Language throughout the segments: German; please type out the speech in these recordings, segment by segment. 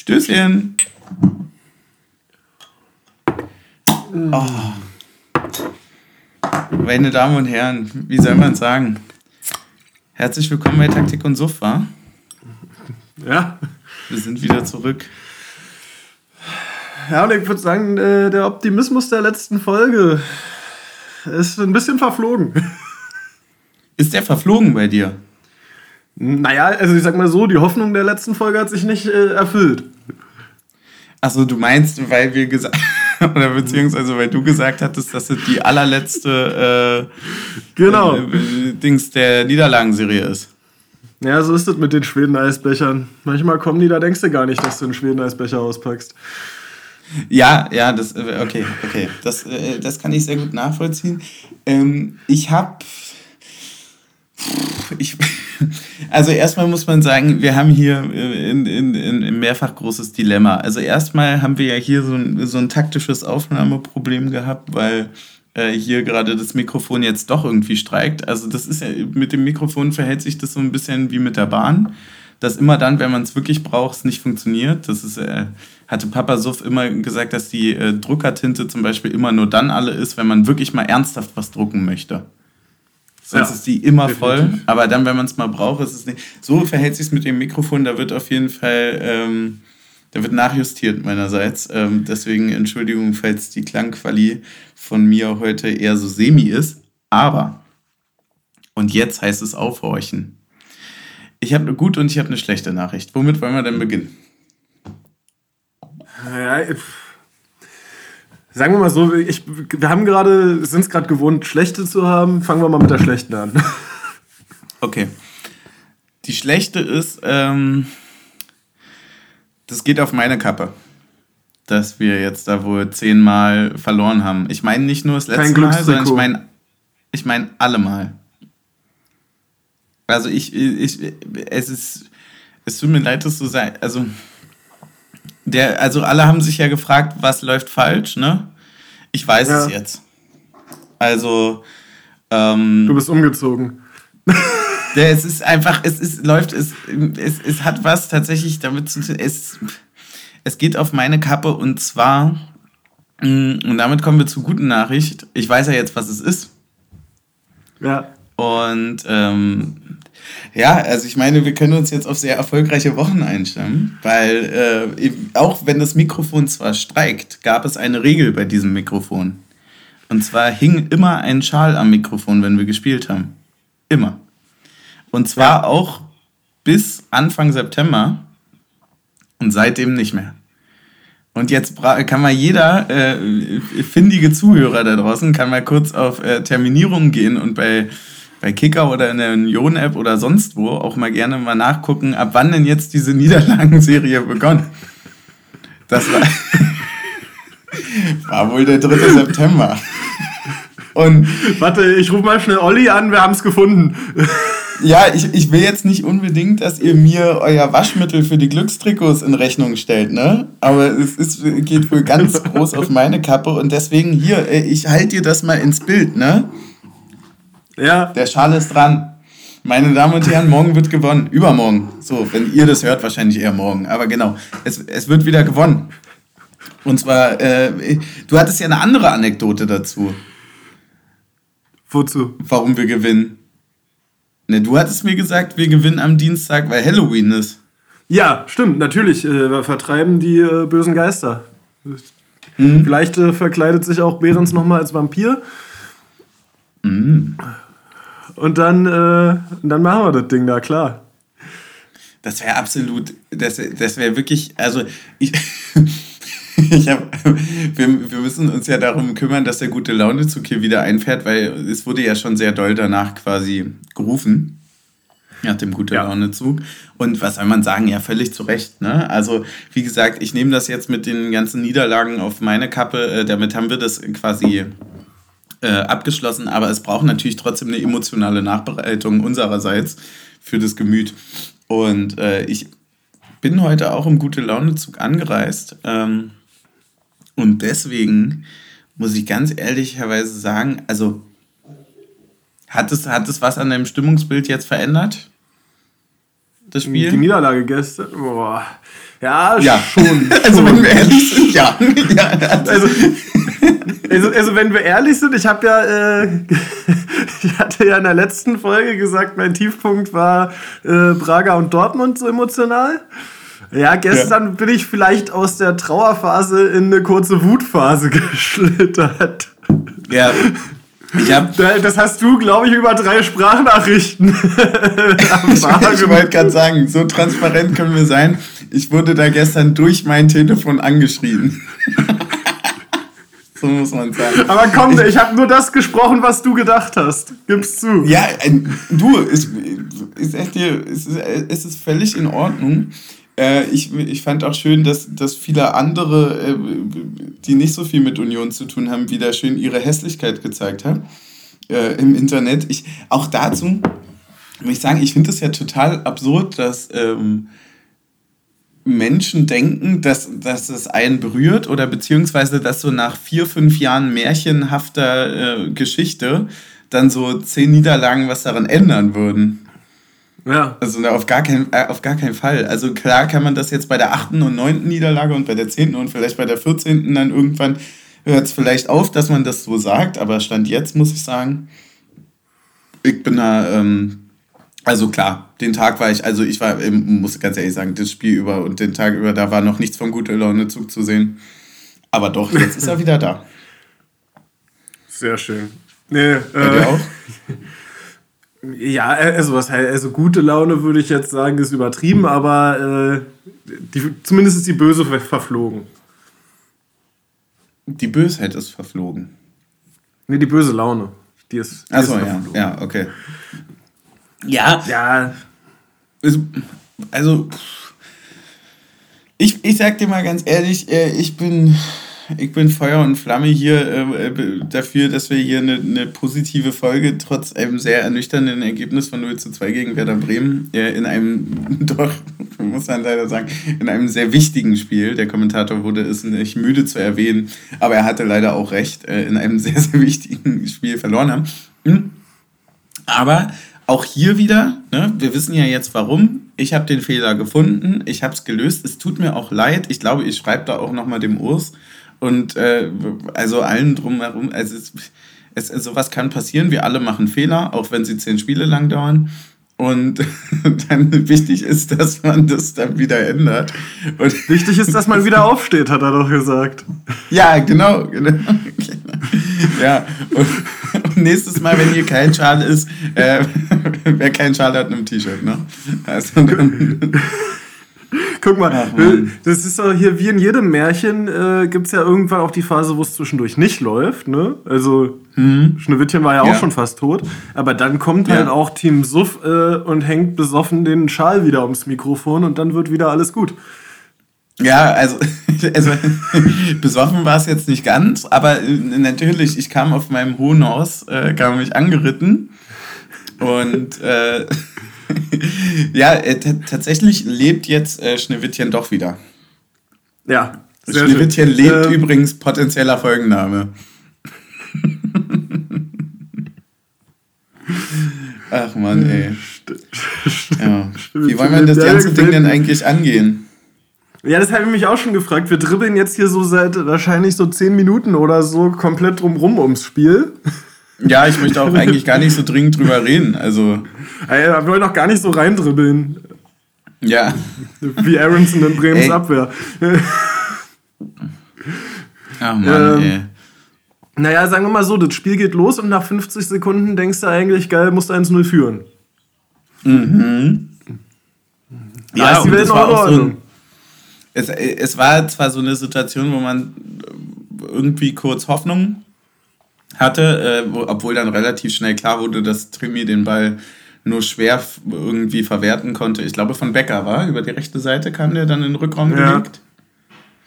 Stößchen. Oh. Meine Damen und Herren, wie soll man sagen? Herzlich willkommen bei Taktik und Sofa. Ja. Wir sind wieder zurück. Ja, und ich würde sagen, äh, der Optimismus der letzten Folge ist ein bisschen verflogen. Ist der verflogen bei dir? Naja, also ich sag mal so, die Hoffnung der letzten Folge hat sich nicht äh, erfüllt. Achso, du meinst, weil wir gesagt oder beziehungsweise weil du gesagt hattest, dass es die allerletzte äh, genau. Äh, Dings der Niederlagenserie ist. Ja, so ist es mit den Schweden-Eisbechern. Manchmal kommen die, da denkst du gar nicht, dass du einen Schweden-Eisbecher auspackst. Ja, ja, das, äh, okay, okay. Das, äh, das kann ich sehr gut nachvollziehen. Ähm, ich habe. Ich, also erstmal muss man sagen, wir haben hier äh, in, in, in, ein mehrfach großes Dilemma. Also erstmal haben wir ja hier so ein, so ein taktisches Aufnahmeproblem gehabt, weil äh, hier gerade das Mikrofon jetzt doch irgendwie streikt. Also das ist ja, mit dem Mikrofon verhält sich das so ein bisschen wie mit der Bahn, dass immer dann, wenn man es wirklich braucht, es nicht funktioniert. Das ist, äh, hatte Papa Suff immer gesagt, dass die äh, Druckertinte zum Beispiel immer nur dann alle ist, wenn man wirklich mal ernsthaft was drucken möchte. Sonst ja, ist die immer definitiv. voll. Aber dann, wenn man es mal braucht, ist es nicht. So verhält sich mit dem Mikrofon. Da wird auf jeden Fall, ähm, da wird nachjustiert meinerseits. Ähm, deswegen Entschuldigung, falls die Klangquali von mir heute eher so semi ist. Aber, und jetzt heißt es aufhorchen. Ich habe eine gute und ich habe eine schlechte Nachricht. Womit wollen wir denn beginnen? Ja, Sagen wir mal so, ich, wir haben gerade, sind es gerade gewohnt, schlechte zu haben. Fangen wir mal mit der schlechten an. Okay. Die schlechte ist, ähm, das geht auf meine Kappe, dass wir jetzt da wohl zehnmal verloren haben. Ich meine nicht nur das letzte Mal, sondern ich meine ich mein alle Mal. Also ich, ich, es ist, es tut mir leid, das zu sagen. Also der, also alle haben sich ja gefragt, was läuft falsch, ne? Ich weiß ja. es jetzt. Also. Ähm, du bist umgezogen. Der, es ist einfach, es ist, läuft, es, es, es hat was tatsächlich damit zu tun. Es, es geht auf meine Kappe und zwar, mm, und damit kommen wir zur guten Nachricht. Ich weiß ja jetzt, was es ist. Ja. Und ähm, ja, also ich meine, wir können uns jetzt auf sehr erfolgreiche Wochen einstellen, weil äh, auch wenn das Mikrofon zwar streikt, gab es eine Regel bei diesem Mikrofon. Und zwar hing immer ein Schal am Mikrofon, wenn wir gespielt haben. Immer. Und zwar auch bis Anfang September und seitdem nicht mehr. Und jetzt kann mal jeder äh, findige Zuhörer da draußen kann mal kurz auf äh, Terminierung gehen und bei bei Kicker oder in der Union-App oder sonst wo auch mal gerne mal nachgucken, ab wann denn jetzt diese Niederlagenserie begonnen. Das war, war wohl der 3. September. Und Warte, ich rufe mal schnell Olli an, wir haben es gefunden. Ja, ich, ich will jetzt nicht unbedingt, dass ihr mir euer Waschmittel für die Glückstrikots in Rechnung stellt, ne? Aber es ist, geht wohl ganz groß auf meine Kappe und deswegen hier, ich halte dir das mal ins Bild, ne? Ja. Der Schal ist dran. Meine Damen und Herren, morgen wird gewonnen. Übermorgen. So, wenn ihr das hört, wahrscheinlich eher morgen. Aber genau, es, es wird wieder gewonnen. Und zwar, äh, du hattest ja eine andere Anekdote dazu. Wozu? Warum wir gewinnen. Ne, du hattest mir gesagt, wir gewinnen am Dienstag, weil Halloween ist. Ja, stimmt, natürlich. Äh, wir vertreiben die äh, bösen Geister. Mhm. Vielleicht äh, verkleidet sich auch Behrens nochmal als Vampir. Mhm. Und dann, äh, dann machen wir das Ding da, klar. Das wäre absolut, das, das wäre wirklich, also ich, ich hab, wir, wir müssen uns ja darum kümmern, dass der gute Launezug hier wieder einfährt, weil es wurde ja schon sehr doll danach quasi gerufen. Nach dem gute ja. Launezug. Und was soll man sagen? Ja, völlig zu Recht. Ne? Also, wie gesagt, ich nehme das jetzt mit den ganzen Niederlagen auf meine Kappe. Äh, damit haben wir das quasi äh, abgeschlossen, aber es braucht natürlich trotzdem eine emotionale Nachbereitung unsererseits für das Gemüt. Und äh, ich bin heute auch im gute Laune-Zug angereist. Ähm, und deswegen muss ich ganz ehrlicherweise sagen, also hat es, hat es was an deinem Stimmungsbild jetzt verändert? das Spiel? Die Niederlage gestern? Boah. Ja, ja. schon. also, wenn wir ehrlich sind, ja. ja also, also, also, wenn wir ehrlich sind, ich habe ja, äh, ich hatte ja in der letzten Folge gesagt, mein Tiefpunkt war äh, Braga und Dortmund so emotional. Ja, gestern ja. bin ich vielleicht aus der Trauerphase in eine kurze Wutphase geschlittert. Ja. Ich hab, das hast du, glaube ich, über drei Sprachnachrichten. ich wollte gerade sagen, so transparent können wir sein. Ich wurde da gestern durch mein Telefon angeschrien. So muss man sagen. Aber komm, ich, ich habe nur das gesprochen, was du gedacht hast. Gib's zu. Ja, du, ist, ist echt dir, ist, ist es völlig in Ordnung. Äh, ich, ich fand auch schön, dass, dass viele andere, äh, die nicht so viel mit Union zu tun haben, wieder schön ihre Hässlichkeit gezeigt haben äh, im Internet. Ich, auch dazu will ich sagen, ich finde es ja total absurd, dass ähm, Menschen denken, dass, dass es einen berührt oder beziehungsweise, dass so nach vier, fünf Jahren märchenhafter äh, Geschichte dann so zehn Niederlagen was daran ändern würden. Ja. Also auf gar, kein, äh, auf gar keinen Fall. Also klar kann man das jetzt bei der achten und neunten Niederlage und bei der zehnten und vielleicht bei der vierzehnten dann irgendwann hört es vielleicht auf, dass man das so sagt, aber Stand jetzt muss ich sagen, ich bin da, ähm, also klar, den Tag war ich, also ich war, muss ganz ehrlich sagen, das Spiel über und den Tag über, da war noch nichts von guter Laune Zug zu sehen. Aber doch, jetzt ist er wieder da. Sehr schön. Nee, äh, auch? Ja, also was heißt, also gute Laune würde ich jetzt sagen, ist übertrieben, aber äh, die, zumindest ist die Böse verflogen. Die Bösheit ist verflogen. Nee, die böse Laune. Die ist. Die Achso, ja, ja, okay. Ja. Ja. Also, ich, ich sag dir mal ganz ehrlich, äh, ich bin ich bin Feuer und Flamme hier äh, äh, dafür, dass wir hier eine, eine, positive Folge trotz einem sehr ernüchternden Ergebnis von 0 zu 2 gegen Werder Bremen in einem, doch, muss man leider sagen, in einem sehr wichtigen Spiel, der Kommentator wurde es nicht müde zu erwähnen, aber er hatte leider auch recht, in einem sehr, sehr wichtigen Spiel verloren haben. Hm? Aber auch hier wieder, ne, wir wissen ja jetzt warum. Ich habe den Fehler gefunden, ich habe es gelöst. Es tut mir auch leid. Ich glaube, ich schreibe da auch nochmal dem Urs, und äh, also allen drumherum, also es, es, sowas kann passieren, wir alle machen Fehler, auch wenn sie zehn Spiele lang dauern. Und dann wichtig ist, dass man das dann wieder ändert. Und wichtig ist, dass man wieder aufsteht, hat er doch gesagt. Ja, genau. genau. Ja, und, und nächstes Mal, wenn hier kein Schal ist, äh, wer kein Schal hat, nimmt T-Shirt, ne? Also Guck mal, Ach, das ist doch hier wie in jedem Märchen, äh, gibt es ja irgendwann auch die Phase, wo es zwischendurch nicht läuft. Ne? Also mhm. Schneewittchen war ja, ja, auch schon fast tot. Aber dann kommt ja. halt auch Team Suff äh, und hängt besoffen den Schal wieder ums Mikrofon und dann wird wieder alles gut. Ja, also, also besoffen war es jetzt nicht ganz, aber äh, natürlich, ich kam auf meinem hohen Haus, äh, kam mich angeritten und äh, ja, äh, tatsächlich lebt jetzt äh, Schneewittchen doch wieder. Ja. Schneewittchen schön. lebt ähm, übrigens potenzieller Folgenname. Ach man, ey. Ja. Wie wollen wir das ganze Ding denn eigentlich angehen? Ja, das habe ich mich auch schon gefragt. Wir dribbeln jetzt hier so seit wahrscheinlich so zehn Minuten oder so komplett drumrum ums Spiel. Ja, ich möchte auch eigentlich gar nicht so dringend drüber reden. Also. wir wollen auch gar nicht so reindribbeln. Ja. Wie Aronson in Bremens ey. Abwehr. Ach Mann, ähm, ey. Naja, sagen wir mal so, das Spiel geht los und nach 50 Sekunden denkst du eigentlich, geil, musst 1-0 führen. Mhm. Ja, ist die Welt noch in Ordnung. So es, es war zwar so eine Situation, wo man irgendwie kurz Hoffnung hatte, äh, wo, obwohl dann relativ schnell klar wurde, dass Trimi den Ball nur schwer irgendwie verwerten konnte. Ich glaube, von Becker war. Über die rechte Seite kam der dann in den Rückraum ja. gelegt.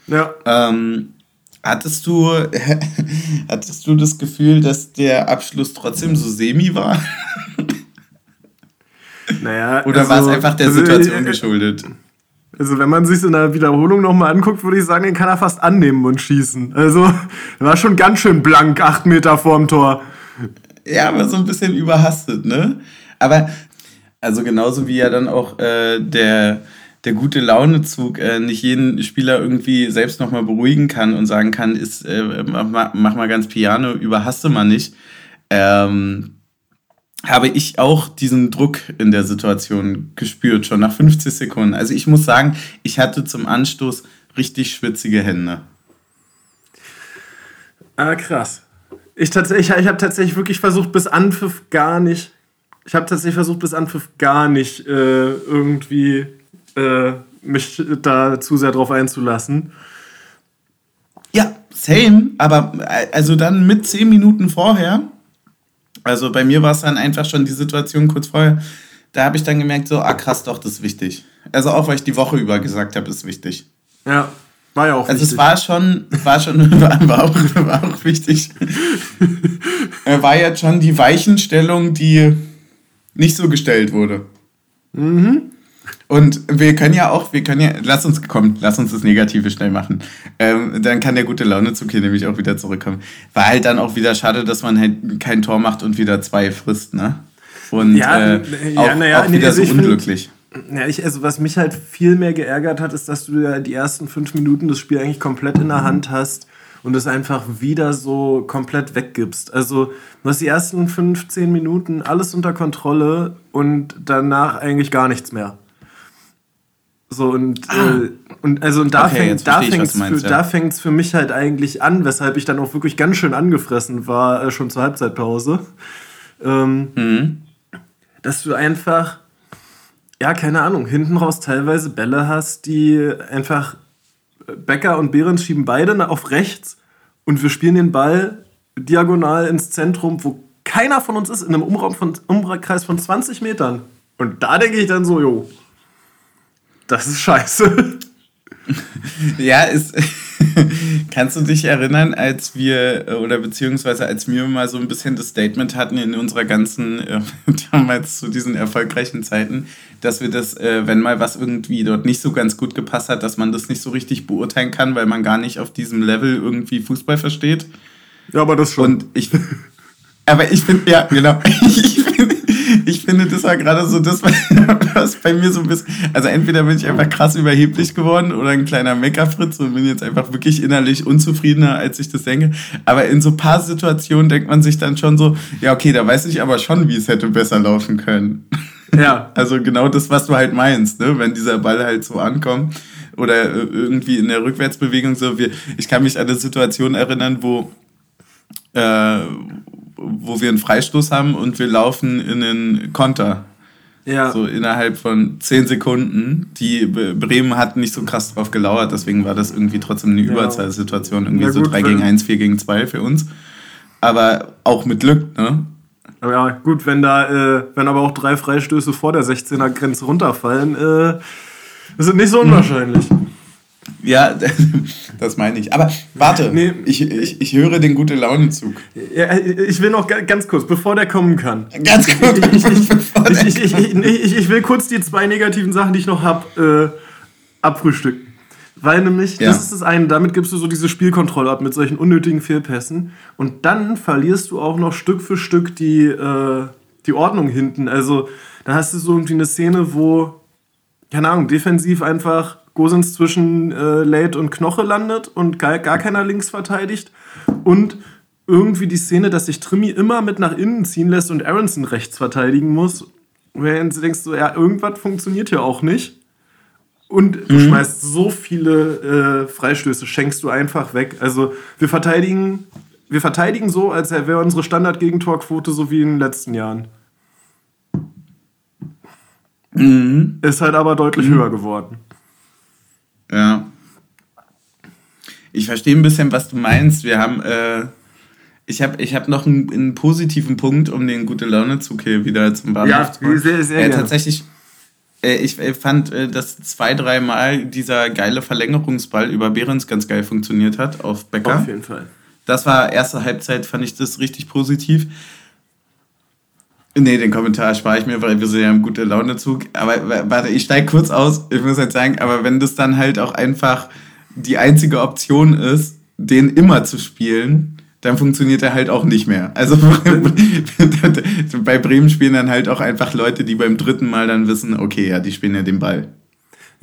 Ja. Ähm, hattest du, hattest du das Gefühl, dass der Abschluss trotzdem so semi war? Naja, Oder also, war es einfach der also, Situation also, geschuldet? Also wenn man sich in der Wiederholung nochmal anguckt, würde ich sagen, den kann er fast annehmen und schießen. Also war schon ganz schön blank, acht Meter vorm Tor. Ja, aber so ein bisschen überhastet, ne? Aber Also genauso wie ja dann auch äh, der, der gute Launezug äh, nicht jeden Spieler irgendwie selbst nochmal beruhigen kann und sagen kann, ist, äh, mach, mach, mal ganz Piano, überhaste mal nicht. Ähm, habe ich auch diesen Druck in der Situation gespürt, schon nach 50 Sekunden. Also ich muss sagen, ich hatte zum Anstoß richtig schwitzige Hände. Ah, krass. Ich, tatsächlich, ich habe tatsächlich wirklich versucht, bis Anpfiff gar nicht. Ich habe tatsächlich versucht, bis Anpfiff gar nicht äh, irgendwie äh, mich da zu sehr drauf einzulassen. Ja, same, aber äh, also dann mit zehn Minuten vorher also bei mir war es dann einfach schon die Situation kurz vorher, da habe ich dann gemerkt, so, ah krass, doch, das ist wichtig. Also auch, weil ich die Woche über gesagt habe, ist wichtig. Ja, war ja auch also wichtig. Also es war schon, war schon, war, auch, war auch wichtig. war jetzt schon die Weichenstellung, die nicht so gestellt wurde. Mhm. Und wir können ja auch, wir können ja, lass uns, komm, lass uns das Negative schnell machen. Ähm, dann kann der gute Launezug hier nämlich auch wieder zurückkommen. War halt dann auch wieder schade, dass man halt kein Tor macht und wieder zwei frisst, ne? Und ja, äh, auch, ja, naja, auch wieder also so unglücklich. Find, ja, ich, also was mich halt viel mehr geärgert hat, ist, dass du ja die ersten fünf Minuten das Spiel eigentlich komplett in der Hand hast und es einfach wieder so komplett weggibst. Also du hast die ersten 15 Minuten alles unter Kontrolle und danach eigentlich gar nichts mehr. So und, ah. äh, und also und da okay, fängt da fängt's für, ja. da fängt's für mich halt eigentlich an, weshalb ich dann auch wirklich ganz schön angefressen war äh, schon zur Halbzeitpause. Ähm, mhm. Dass du einfach ja keine Ahnung hinten raus teilweise Bälle hast, die einfach äh, Becker und Behrens schieben beide auf rechts und wir spielen den Ball diagonal ins Zentrum, wo keiner von uns ist in einem Umraum von Umkreis von 20 Metern. Und da denke ich dann so, jo, das ist scheiße. ja, ist. Kannst du dich erinnern, als wir, oder beziehungsweise als wir mal so ein bisschen das Statement hatten in unserer ganzen, äh, damals zu diesen erfolgreichen Zeiten, dass wir das, äh, wenn mal was irgendwie dort nicht so ganz gut gepasst hat, dass man das nicht so richtig beurteilen kann, weil man gar nicht auf diesem Level irgendwie Fußball versteht? Ja, aber das schon. Und ich. Aber ich finde, ja, genau. Ich ich finde, das war gerade so das, was bei mir so ein bisschen. Also entweder bin ich einfach krass überheblich geworden oder ein kleiner Meckerfritz und bin jetzt einfach wirklich innerlich unzufriedener, als ich das denke. Aber in so ein paar Situationen denkt man sich dann schon so, ja, okay, da weiß ich aber schon, wie es hätte besser laufen können. Ja. Also genau das, was du halt meinst, ne? wenn dieser Ball halt so ankommt oder äh, irgendwie in der Rückwärtsbewegung so. Wir, ich kann mich an eine Situation erinnern, wo, äh, wo wir einen Freistoß haben und wir laufen in den Konter. Ja. So innerhalb von zehn Sekunden. Die Bremen hat nicht so krass drauf gelauert, deswegen war das irgendwie trotzdem eine Überzahlsituation. Irgendwie gut, so 3 gegen 1, 4 gegen 2 für uns. Aber auch mit Glück, ne? Aber ja, gut, wenn da, äh, wenn aber auch drei Freistöße vor der 16er Grenze runterfallen, äh, ist es nicht so unwahrscheinlich. Mhm. Ja, das meine ich. Aber warte, nee, ich, ich, ich höre den gute Launenzug. Ja, ich will noch ganz kurz, bevor der kommen kann. Ganz kurz. Ich, ich, ich, ich, ich will kurz die zwei negativen Sachen, die ich noch habe, äh, abfrühstücken. Weil nämlich, ja. das ist das eine, damit gibst du so diese Spielkontrolle ab mit solchen unnötigen Fehlpässen. Und dann verlierst du auch noch Stück für Stück die, äh, die Ordnung hinten. Also, da hast du so irgendwie eine Szene, wo, keine Ahnung, defensiv einfach Gosens zwischen äh, Late und Knoche landet und gar, gar keiner links verteidigt. Und irgendwie die Szene, dass sich Trimi immer mit nach innen ziehen lässt und Aronson rechts verteidigen muss. Während du denkst, so, ja, irgendwas funktioniert ja auch nicht. Und du mhm. schmeißt so viele äh, Freistöße, schenkst du einfach weg. Also wir verteidigen, wir verteidigen so, als wäre unsere Standard-Gegentorquote so wie in den letzten Jahren. Mhm. Ist halt aber deutlich mhm. höher geworden. Ja. Ich verstehe ein bisschen, was du meinst. Wir haben, äh, ich habe ich hab noch einen, einen, positiven Punkt, um den gute Laune-Zug hier wieder zum Bahnhof ja, zu bringen. Sehr, sehr äh, tatsächlich, äh, ich fand, äh, dass zwei, dreimal dieser geile Verlängerungsball über Behrens ganz geil funktioniert hat auf Becker. Auf jeden Fall. Das war erste Halbzeit, fand ich das richtig positiv. Nee, den Kommentar spare ich mir, weil wir sind ja im gute Launezug. Aber warte, ich steige kurz aus. Ich muss jetzt sagen, aber wenn das dann halt auch einfach die einzige Option ist, den immer zu spielen, dann funktioniert er halt auch nicht mehr. Also bei Bremen spielen dann halt auch einfach Leute, die beim dritten Mal dann wissen, okay, ja, die spielen ja den Ball.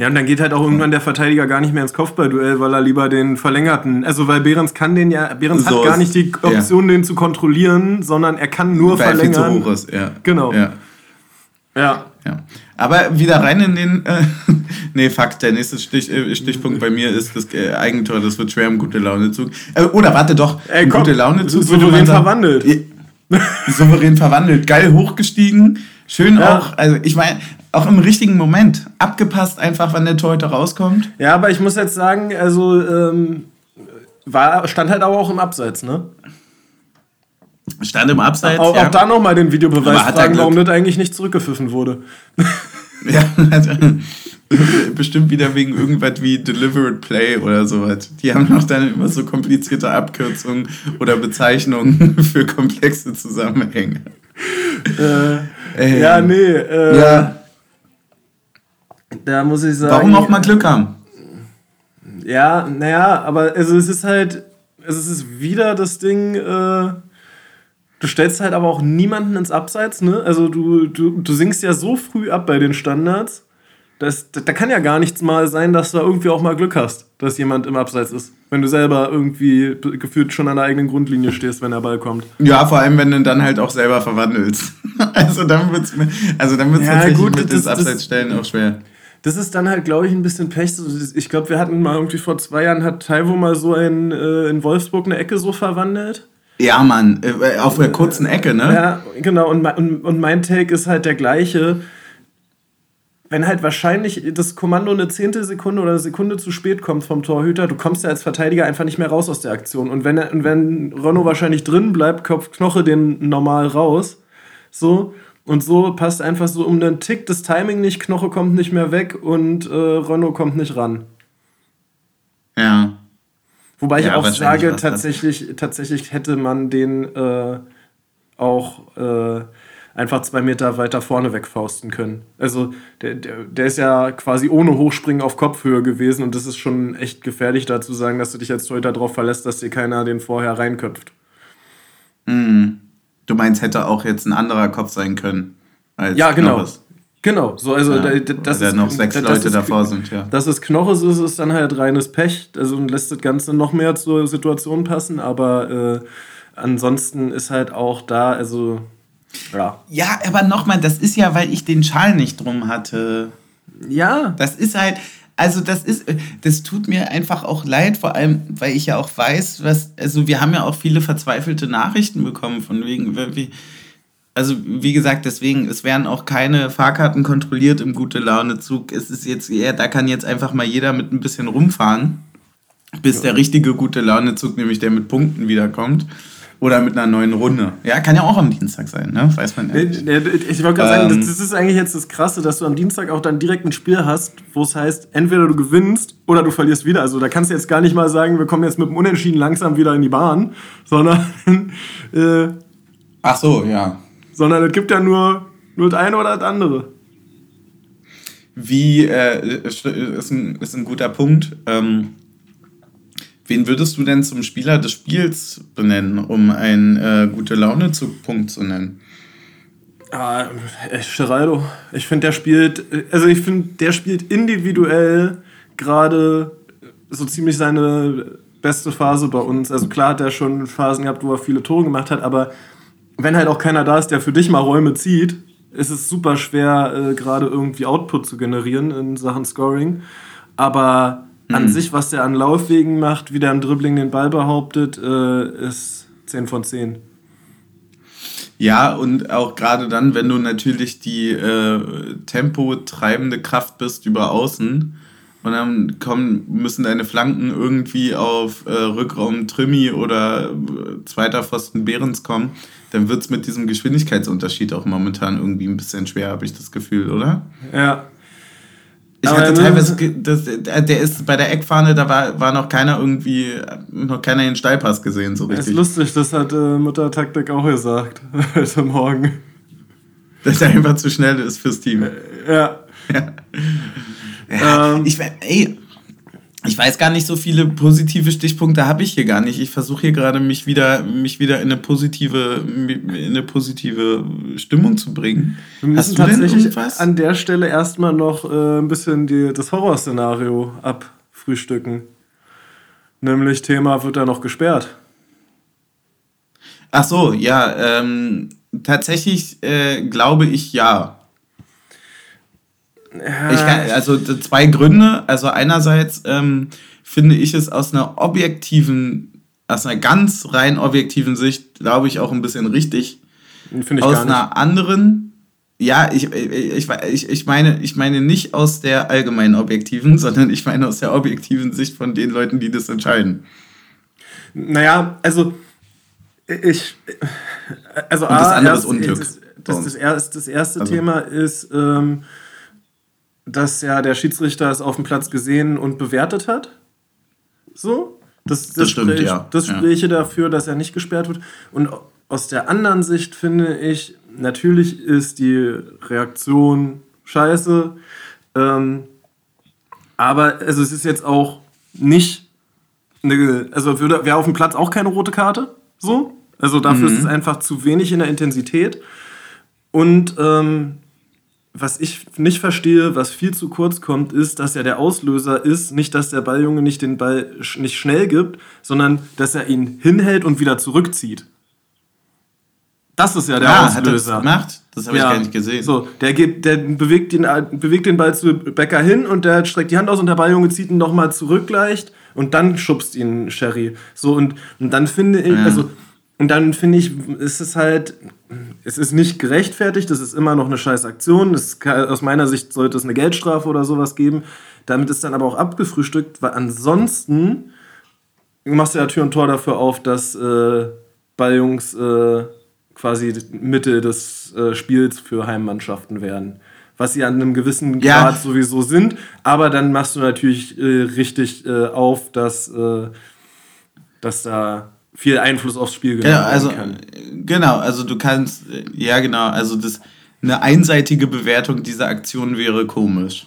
Ja, und dann geht halt auch irgendwann der Verteidiger gar nicht mehr ins Kopfballduell, weil er lieber den verlängerten, also weil Behrens kann den ja, Behrens so hat gar nicht die Option, ja. den zu kontrollieren, sondern er kann nur weil verlängern. Er viel zu hoch ist, ja. Genau. Ja. ja. ja. Aber wieder rein in den. Äh, nee, Fakt, der nächste Stich, äh, Stichpunkt bei mir ist das äh, Eigentor, das wird schwer im gute Laune-Zug. Äh, oder warte doch, Ey, komm, gute Laune-Zug. Souverän verwandelt. souverän verwandelt. Geil hochgestiegen. Schön ja. auch, also ich meine, auch im richtigen Moment. Abgepasst einfach, wann der Torhüter rauskommt. Ja, aber ich muss jetzt sagen, also ähm, war, stand halt aber auch im Abseits, ne? Stand im Abseits. Auch, ja. auch da nochmal den Videobeweis fragen, warum das eigentlich nicht zurückgepfiffen wurde. Ja, also, bestimmt wieder wegen irgendwas wie Delivered Play oder sowas. Die haben noch dann immer so komplizierte Abkürzungen oder Bezeichnungen für komplexe Zusammenhänge. Äh, äh, ja, nee. Äh, ja. Da muss ich sagen. Warum auch mal Glück haben? Ja, naja, aber also es ist halt, es ist wieder das Ding, äh, Du stellst halt aber auch niemanden ins Abseits, ne? Also du, du, du sinkst ja so früh ab bei den Standards. Das, da kann ja gar nichts mal sein, dass du da irgendwie auch mal Glück hast, dass jemand im Abseits ist. Wenn du selber irgendwie gefühlt schon an der eigenen Grundlinie stehst, wenn der Ball kommt. Ja, vor allem, wenn du dann halt auch selber verwandelst. also dann wird es also dann wird's ja, tatsächlich gut, mit das, Abseitsstellen auch schwer. Das ist dann halt, glaube ich, ein bisschen Pech. Ich glaube, wir hatten mal irgendwie vor zwei Jahren, hat Taiwo mal so ein, äh, in Wolfsburg eine Ecke so verwandelt. Ja, Mann, äh, auf der kurzen Ecke, ne? Ja, genau. Und, und, und mein Take ist halt der gleiche. Wenn halt wahrscheinlich das Kommando eine Zehntelsekunde oder eine Sekunde zu spät kommt vom Torhüter, du kommst ja als Verteidiger einfach nicht mehr raus aus der Aktion. Und wenn, und wenn Renault wahrscheinlich drin bleibt, kopft Knoche den normal raus. So. Und so passt einfach so um den Tick das Timing nicht, Knoche kommt nicht mehr weg und äh, Renault kommt nicht ran. Ja. Wobei ja, ich auch sage, tatsächlich, tatsächlich hätte man den äh, auch äh, einfach zwei Meter weiter vorne wegfausten können. Also der, der, der ist ja quasi ohne Hochspringen auf Kopfhöhe gewesen und das ist schon echt gefährlich da zu sagen, dass du dich als Torhüter darauf verlässt, dass dir keiner den vorher reinköpft. Mhm. Du meinst, hätte auch jetzt ein anderer Kopf sein können. ja, genau. Knoches. Genau, so also ja, das ist, noch sechs Leute ist, davor sind, ja. Dass es Knoches ist, ist dann halt reines Pech, also lässt das Ganze noch mehr zur Situation passen, aber äh, ansonsten ist halt auch da, also ja. Ja, aber nochmal, das ist ja, weil ich den Schal nicht drum hatte. Ja. Das ist halt, also das ist, das tut mir einfach auch leid, vor allem, weil ich ja auch weiß, was, also wir haben ja auch viele verzweifelte Nachrichten bekommen von wegen, wie also wie gesagt, deswegen, es werden auch keine Fahrkarten kontrolliert im gute Laune Zug. Es ist jetzt eher, da kann jetzt einfach mal jeder mit ein bisschen rumfahren, bis ja. der richtige gute Laune Zug, nämlich der mit Punkten wiederkommt. Oder mit einer neuen Runde. Ja, kann ja auch am Dienstag sein, ne? Weiß man ja. Ich wollte gerade ähm, sagen, das, ist eigentlich jetzt das Krasse, dass du am Dienstag auch dann direkt ein Spiel hast, wo es heißt, entweder du gewinnst oder du verlierst wieder. Also da kannst du jetzt gar nicht mal sagen, wir kommen jetzt mit dem Unentschieden langsam wieder in die Bahn, sondern. Äh, Ach so, ja sondern es gibt ja nur, nur das eine oder das andere. Wie, äh, ist, ein, ist ein guter Punkt. Ähm, wen würdest du denn zum Spieler des Spiels benennen, um einen äh, gute Laune-Punkt zu nennen? Ah, Geraldo. Ich finde, der spielt, also ich finde, der spielt individuell gerade so ziemlich seine beste Phase bei uns. Also klar hat er schon Phasen gehabt, wo er viele Tore gemacht hat, aber wenn halt auch keiner da ist, der für dich mal Räume zieht, ist es super schwer, äh, gerade irgendwie Output zu generieren in Sachen Scoring. Aber mhm. an sich, was der an Laufwegen macht, wie der am Dribbling den Ball behauptet, äh, ist 10 von 10. Ja, und auch gerade dann, wenn du natürlich die äh, tempotreibende Kraft bist über außen und dann kommen, müssen deine Flanken irgendwie auf äh, Rückraum Trimi oder äh, zweiter Pfosten Behrens kommen, dann wird es mit diesem Geschwindigkeitsunterschied auch momentan irgendwie ein bisschen schwer, habe ich das Gefühl, oder? Ja. Ich Aber hatte teilweise, das, der ist bei der Eckfahne, da war, war noch keiner irgendwie, noch keiner den Steilpass gesehen, so richtig. Das ist lustig, das hat äh, Mutter Taktik auch gesagt, heute Morgen. Dass er einfach zu schnell ist fürs Team. Ja. ja. ja ähm, ich, ey, ich weiß gar nicht, so viele positive Stichpunkte habe ich hier gar nicht. Ich versuche hier gerade mich wieder, mich wieder in eine positive, in eine positive Stimmung zu bringen. Wir müssen tatsächlich an der Stelle erstmal noch äh, ein bisschen die, das Horrorszenario abfrühstücken. Nämlich Thema wird da noch gesperrt. Ach so, ja. Ähm, tatsächlich äh, glaube ich ja. Ja. Kann, also zwei Gründe. Also einerseits ähm, finde ich es aus einer objektiven, aus einer ganz rein objektiven Sicht, glaube ich, auch ein bisschen richtig. Finde ich aus einer anderen, ja, ich, ich, ich, ich, meine, ich meine nicht aus der allgemeinen objektiven, sondern ich meine aus der objektiven Sicht von den Leuten, die das entscheiden. Naja, also ich, also Und das A, andere erst, ist Unglück. Das, das, das, erste, das erste also. Thema ist, ähm, dass ja der Schiedsrichter es auf dem Platz gesehen und bewertet hat. So. Das, das, das stimmt, Sprech, ja. Das spräche ja. dafür, dass er nicht gesperrt wird. Und aus der anderen Sicht finde ich, natürlich ist die Reaktion scheiße. Ähm, aber also es ist jetzt auch nicht eine, also wäre auf dem Platz auch keine rote Karte. So. Also dafür mhm. ist es einfach zu wenig in der Intensität. Und ähm, was ich nicht verstehe, was viel zu kurz kommt, ist, dass ja der Auslöser ist, nicht, dass der Balljunge nicht den Ball nicht schnell gibt, sondern dass er ihn hinhält und wieder zurückzieht. Das ist ja der ah, Auslöser. Hat das gemacht? Das habe ja. ich gar nicht gesehen. So, der, geht, der bewegt, den, bewegt den Ball zu Becker hin und der streckt die Hand aus und der Balljunge zieht ihn nochmal zurück leicht und dann schubst ihn Sherry. So, und, und dann finde ich, ja. also und dann finde ich, ist es halt, es ist nicht gerechtfertigt, das ist immer noch eine scheiß Aktion. Kann, aus meiner Sicht sollte es eine Geldstrafe oder sowas geben. Damit ist dann aber auch abgefrühstückt, weil ansonsten machst du ja Tür und Tor dafür auf, dass äh, Balljungs äh, quasi Mitte des äh, Spiels für Heimmannschaften werden. Was sie an einem gewissen ja. Grad sowieso sind. Aber dann machst du natürlich äh, richtig äh, auf, dass, äh, dass da viel Einfluss aufs Spiel genommen genau, also, kann. Genau, also du kannst, ja genau, also das, eine einseitige Bewertung dieser Aktion wäre komisch.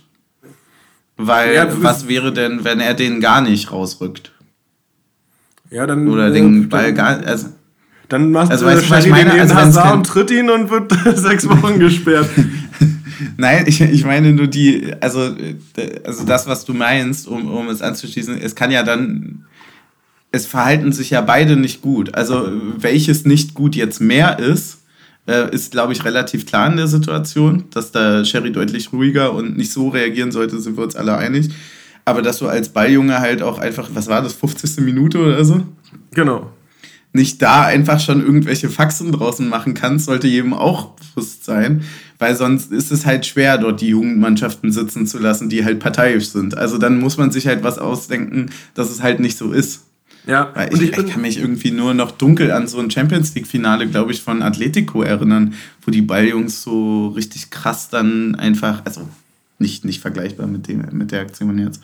Weil, ja, was wäre denn, wenn er den gar nicht rausrückt? Ja, dann. Oder den Ball gar also, Dann machst also, du weißt, was ich meine? den also, Hazard und tritt ihn und wird sechs Wochen gesperrt. Nein, ich, ich meine nur die, also, also das, was du meinst, um, um es anzuschließen, es kann ja dann es verhalten sich ja beide nicht gut. Also welches nicht gut jetzt mehr ist, äh, ist, glaube ich, relativ klar in der Situation, dass da Sherry deutlich ruhiger und nicht so reagieren sollte, sind wir uns alle einig. Aber dass du als Balljunge halt auch einfach, was war das, 50. Minute oder so? Genau. Nicht da einfach schon irgendwelche Faxen draußen machen kannst, sollte jedem auch bewusst sein, weil sonst ist es halt schwer, dort die Jugendmannschaften sitzen zu lassen, die halt parteiisch sind. Also dann muss man sich halt was ausdenken, dass es halt nicht so ist. Ja, Weil ich, ich, ich, kann mich irgendwie nur noch dunkel an so ein Champions League-Finale, glaube ich, von Atletico erinnern, wo die Balljungs so richtig krass dann einfach, also nicht, nicht vergleichbar mit, dem, mit der Aktion jetzt,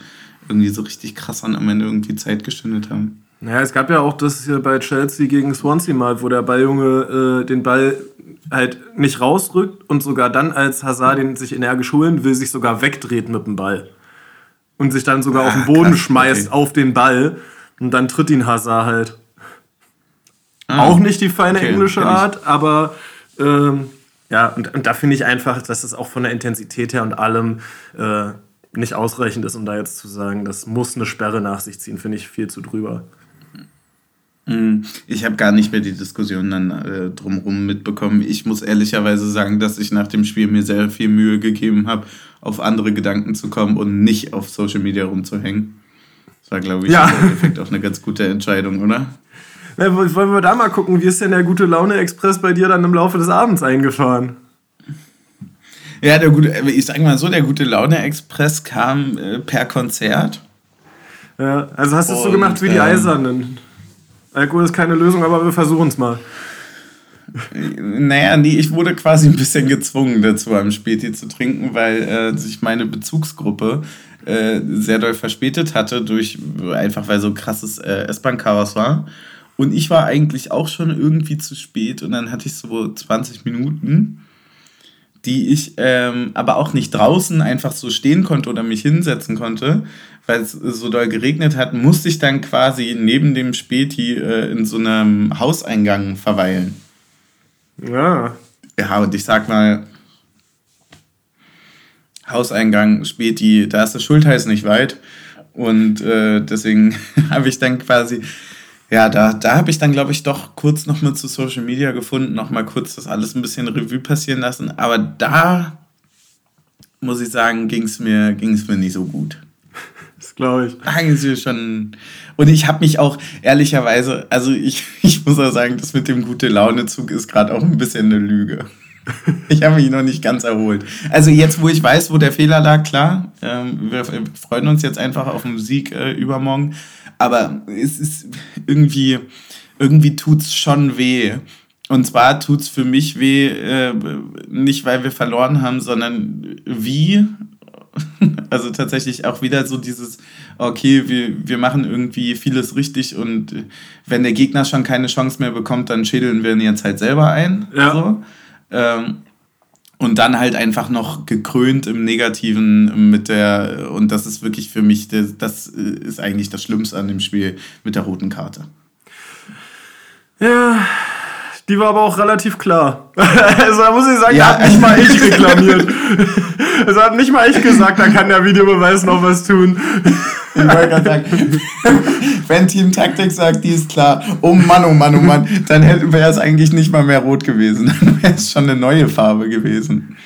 irgendwie so richtig krass an am Ende irgendwie Zeit gestündet haben. Naja, es gab ja auch das hier bei Chelsea gegen Swansea mal, wo der Balljunge äh, den Ball halt nicht rausrückt und sogar dann, als Hazard den sich energisch holen will, sich sogar wegdreht mit dem Ball. Und sich dann sogar ah, auf den Boden krass, schmeißt okay. auf den Ball. Und dann tritt ihn Hazard halt. Ah, auch nicht die feine okay, englische Art, aber ähm, ja, und, und da finde ich einfach, dass es auch von der Intensität her und allem äh, nicht ausreichend ist, um da jetzt zu sagen, das muss eine Sperre nach sich ziehen, finde ich viel zu drüber. Hm, ich habe gar nicht mehr die Diskussion dann äh, drumherum mitbekommen. Ich muss ehrlicherweise sagen, dass ich nach dem Spiel mir sehr viel Mühe gegeben habe, auf andere Gedanken zu kommen und nicht auf Social Media rumzuhängen. Das war, glaube ich, ja. im Endeffekt auch eine ganz gute Entscheidung, oder? Na, wollen wir da mal gucken, wie ist denn der gute Laune-Express bei dir dann im Laufe des Abends eingefahren? Ja, der gute, ich sag mal so, der gute Laune-Express kam äh, per Konzert. Ja, also hast du es so gemacht wie die ähm, Eisernen. Alkohol ist keine Lösung, aber wir versuchen es mal. Naja, nee, ich wurde quasi ein bisschen gezwungen dazu, am Späti zu trinken, weil äh, sich meine Bezugsgruppe äh, sehr doll verspätet hatte, durch einfach weil so krasses äh, S-Bahn-Chaos war. Und ich war eigentlich auch schon irgendwie zu spät und dann hatte ich so 20 Minuten die ich ähm, aber auch nicht draußen einfach so stehen konnte oder mich hinsetzen konnte, weil es so doll geregnet hat, musste ich dann quasi neben dem Späti äh, in so einem Hauseingang verweilen. Ja. Ja, und ich sag mal, Hauseingang, Späti, da ist das Schultheiß nicht weit. Und äh, deswegen habe ich dann quasi, ja, da, da habe ich dann, glaube ich, doch kurz noch mal zu Social Media gefunden, noch mal kurz das alles ein bisschen Revue passieren lassen. Aber da, muss ich sagen, ging es mir, ging's mir nicht so gut. Das glaube ich. Da ging es mir schon. Und ich habe mich auch, ehrlicherweise, also ich, ich muss auch sagen, das mit dem Gute-Laune-Zug ist gerade auch ein bisschen eine Lüge. Ich habe mich noch nicht ganz erholt. Also jetzt, wo ich weiß, wo der Fehler lag, klar. Ähm, wir freuen uns jetzt einfach auf den Sieg äh, übermorgen. Aber es ist irgendwie, irgendwie tut es schon weh. Und zwar tut es für mich weh, äh, nicht weil wir verloren haben, sondern wie. Also tatsächlich auch wieder so dieses, okay, wir, wir machen irgendwie vieles richtig und wenn der Gegner schon keine Chance mehr bekommt, dann schädeln wir ihn jetzt halt selber ein. Ja. So. Ähm, und dann halt einfach noch gekrönt im Negativen mit der, und das ist wirklich für mich, das ist eigentlich das Schlimmste an dem Spiel mit der roten Karte. Ja, die war aber auch relativ klar. also da muss ich sagen, ja. hat nicht mal ich reklamiert. also hat nicht mal ich gesagt, da kann der Videobeweis noch was tun. Ich wollte gerade sagen, wenn Team Taktik sagt, die ist klar, oh Mann, oh Mann, oh Mann, dann wäre es eigentlich nicht mal mehr rot gewesen. Dann wäre es schon eine neue Farbe gewesen.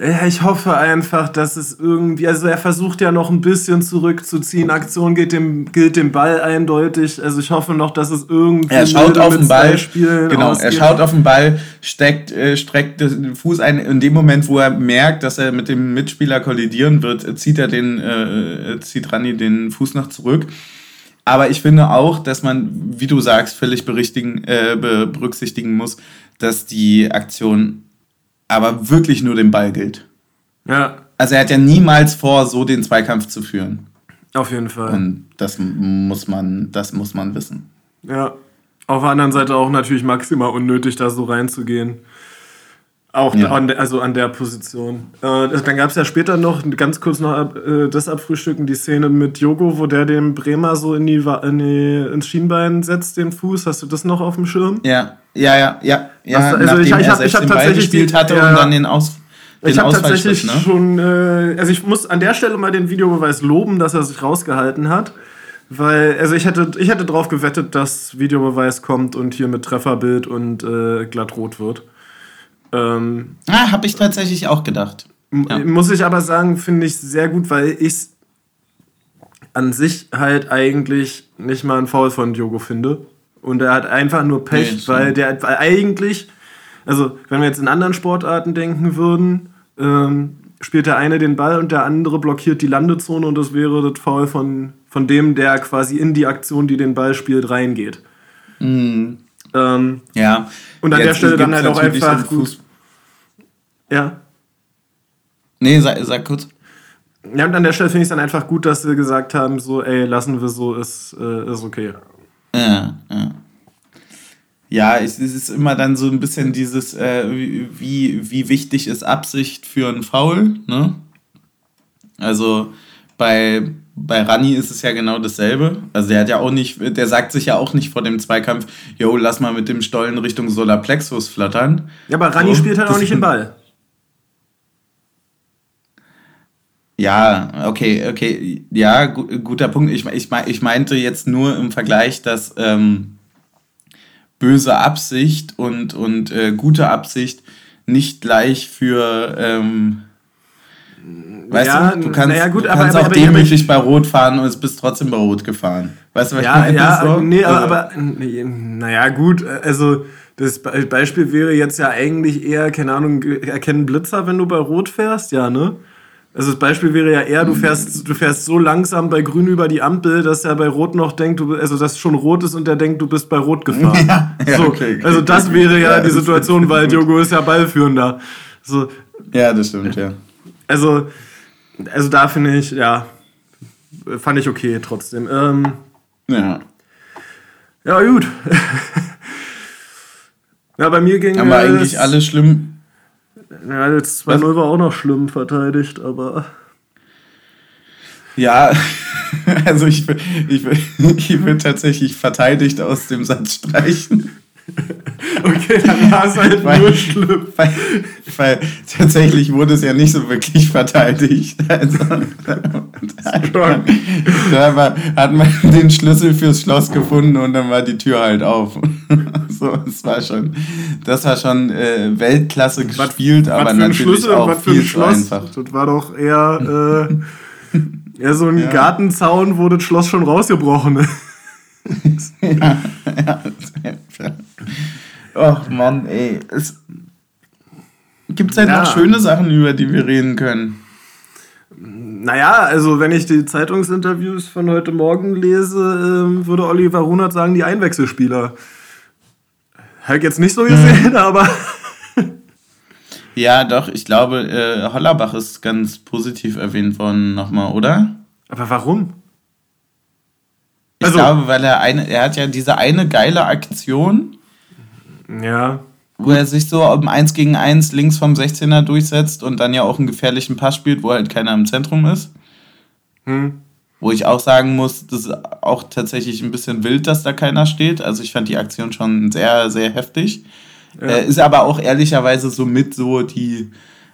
Ja, ich hoffe einfach, dass es irgendwie, also er versucht ja noch ein bisschen zurückzuziehen. Aktion geht dem, gilt dem Ball eindeutig. Also ich hoffe noch, dass es irgendwie. Er schaut auf den Ball. Genau, ausgeht. er schaut auf den Ball, steckt, äh, streckt den Fuß ein. In dem Moment, wo er merkt, dass er mit dem Mitspieler kollidieren wird, zieht er den, äh, zieht Rani den Fuß noch zurück. Aber ich finde auch, dass man, wie du sagst, völlig äh, berücksichtigen muss, dass die Aktion aber wirklich nur den Ball gilt. Ja. Also er hat ja niemals vor, so den Zweikampf zu führen. Auf jeden Fall. Und das muss man, das muss man wissen. Ja. Auf der anderen Seite auch natürlich maximal unnötig, da so reinzugehen. Auch ja. an, also an der Position. Äh, dann gab es ja später noch, ganz kurz noch äh, das abfrühstücken, die Szene mit Jogo, wo der den Bremer so in die, in die, ins Schienbein setzt, den Fuß. Hast du das noch auf dem Schirm? Ja, ja, ja, ja. ja also, also ich, ich habe hab tatsächlich gespielt hatte ja, und dann den Aus. Den ich habe tatsächlich ne? schon, äh, also ich muss an der Stelle mal den Videobeweis loben, dass er sich rausgehalten hat. Weil, also ich hätte, ich hätte drauf gewettet, dass Videobeweis kommt und hier mit Trefferbild und äh, glatt rot wird. Ähm, ah, habe ich tatsächlich auch gedacht. Ja. Muss ich aber sagen, finde ich sehr gut, weil ich es an sich halt eigentlich nicht mal ein Foul von Diogo finde. Und er hat einfach nur Pech, nee, weil der weil eigentlich, also wenn wir jetzt in anderen Sportarten denken würden, ähm, spielt der eine den Ball und der andere blockiert die Landezone und das wäre das Foul von, von dem, der quasi in die Aktion, die den Ball spielt, reingeht. Mhm. Ähm, ja. Und an Jetzt der Stelle dann halt auch einfach gut. Ja. Nee, sag, sag kurz. Ja, und an der Stelle finde ich es dann einfach gut, dass sie gesagt haben, so, ey, lassen wir so, ist, äh, ist okay. Ja, ja. Ja, es ist immer dann so ein bisschen dieses, äh, wie, wie wichtig ist Absicht für einen Foul, ne? Also bei, bei Rani ist es ja genau dasselbe. Also der hat ja auch nicht, der sagt sich ja auch nicht vor dem Zweikampf, yo, lass mal mit dem Stollen Richtung Solarplexus flattern. Ja, aber Rani so, spielt halt auch nicht den Ball. Ja, okay, okay. Ja, gu guter Punkt. Ich, ich, ich meinte jetzt nur im Vergleich, dass ähm, böse Absicht und, und äh, gute Absicht nicht gleich für ähm, Weißt ja, du, du kannst, ja, gut, du kannst aber, auch aber, demütig bei Rot fahren und es bist trotzdem bei Rot gefahren. Weißt du, was ja, ich meine? Ja, so? nee, aber, aber nee, naja, gut, also das Beispiel wäre jetzt ja eigentlich eher, keine Ahnung, erkennen Blitzer, wenn du bei Rot fährst, ja, ne? Also das Beispiel wäre ja eher, du fährst, du fährst so langsam bei Grün über die Ampel, dass er bei Rot noch denkt, du, also dass schon rot ist und der denkt, du bist bei Rot gefahren. Ja, ja, so, okay, okay, also das wäre ja, ja die Situation, weil Diogo ist ja Ballführender. So, ja, das stimmt, ja. Also, also da finde ich, ja, fand ich okay trotzdem. Ähm, ja. Ja, gut. ja, bei mir ging Aber eigentlich alles schlimm. Ja, das 2-0 war auch noch schlimm verteidigt, aber. Ja, also ich, ich, ich will tatsächlich verteidigt aus dem Satz streichen. Okay, dann war es halt weil, nur schlimm. Weil, weil, tatsächlich wurde es ja nicht so wirklich verteidigt. Also, da, da war, hat man den Schlüssel fürs Schloss gefunden und dann war die Tür halt auf. so, das war schon, das war schon äh, Weltklasse gespielt, was, aber was natürlich Schlüssel, auch viel zu einfach. Das war doch eher, äh, eher so ein ja. Gartenzaun, wo das Schloss schon rausgebrochen ist. ja, ja. Ach Mann, ey. Gibt es halt ja. noch schöne Sachen, über die wir reden können? Naja, also wenn ich die Zeitungsinterviews von heute Morgen lese, ähm, würde Oliver Runert sagen, die Einwechselspieler. Hätte jetzt nicht so gesehen, mhm. aber. ja, doch, ich glaube, äh, Hollerbach ist ganz positiv erwähnt worden nochmal, oder? Aber warum? Ich also, glaube, weil er eine, er hat ja diese eine geile Aktion, ja. Wo er sich so um 1 gegen 1 links vom 16er durchsetzt und dann ja auch einen gefährlichen Pass spielt, wo halt keiner im Zentrum ist. Hm. Wo ich auch sagen muss, das ist auch tatsächlich ein bisschen wild, dass da keiner steht. Also ich fand die Aktion schon sehr, sehr heftig. Ja. Äh, ist aber auch ehrlicherweise so mit so die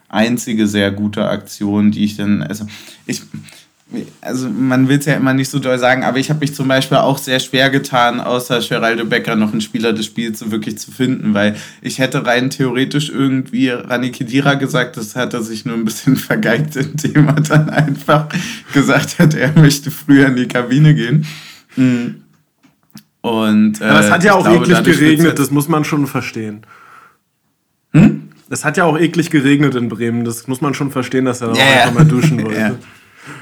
einzige sehr gute Aktion, die ich dann. Also ich, also man will es ja immer nicht so doll sagen, aber ich habe mich zum Beispiel auch sehr schwer getan, außer Geraldo Becker noch einen Spieler des Spiels so wirklich zu finden, weil ich hätte rein theoretisch irgendwie Rani Kedira gesagt, das hat er sich nur ein bisschen vergeigt, indem er dann einfach gesagt hat, er möchte früher in die Kabine gehen. Mhm. Und, äh, aber es hat ja auch glaube, eklig geregnet, das muss man schon verstehen. Hm? Es hat ja auch eklig geregnet in Bremen, das muss man schon verstehen, dass er yeah. auch einfach mal duschen wollte. ja.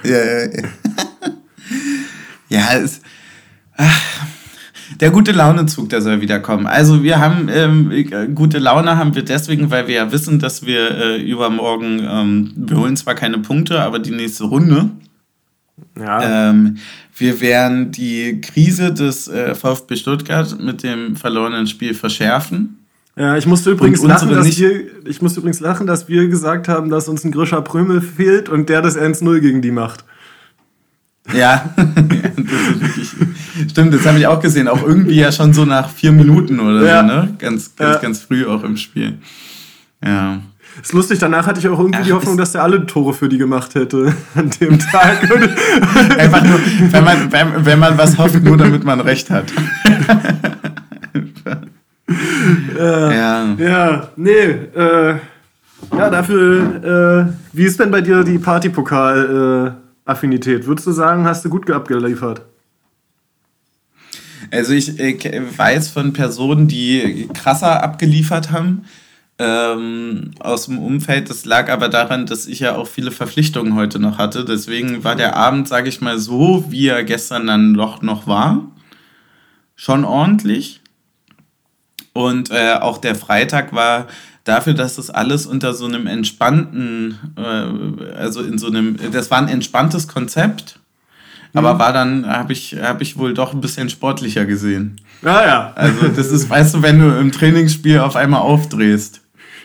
Ja, ja, ja. ja, es. Ach, der gute Launezug, der soll wiederkommen. Also wir haben ähm, gute Laune haben wir deswegen, weil wir ja wissen, dass wir äh, übermorgen, ähm, wir holen zwar keine Punkte, aber die nächste Runde. Ja. Ähm, wir werden die Krise des äh, VfB Stuttgart mit dem verlorenen Spiel verschärfen. Ja, ich musste übrigens lachen, dass wir, ich musste übrigens lachen, dass wir gesagt haben, dass uns ein Grischer Prömel fehlt und der das 1-0 gegen die macht. Ja, wirklich, stimmt, das habe ich auch gesehen. Auch irgendwie ja schon so nach vier Minuten oder ja. so, ne? Ganz, ganz, ja. ganz früh auch im Spiel. Ja. Ist lustig, danach hatte ich auch irgendwie Ach, die Hoffnung, dass der alle Tore für die gemacht hätte an dem Tag. Einfach nur, wenn man, wenn, wenn man was hofft, nur damit man recht hat. Äh, ja. Ja, nee, äh, ja, dafür, äh, wie ist denn bei dir die Partypokal-Affinität? Würdest du sagen, hast du gut abgeliefert? Also ich äh, weiß von Personen, die krasser abgeliefert haben ähm, aus dem Umfeld. Das lag aber daran, dass ich ja auch viele Verpflichtungen heute noch hatte. Deswegen war der Abend, sage ich mal, so, wie er gestern dann doch noch war, schon ordentlich. Und äh, auch der Freitag war dafür, dass das alles unter so einem entspannten, äh, also in so einem, das war ein entspanntes Konzept, mhm. aber war dann, habe ich, hab ich wohl doch ein bisschen sportlicher gesehen. Ah ja. Also das ist, weißt du, wenn du im Trainingsspiel auf einmal aufdrehst.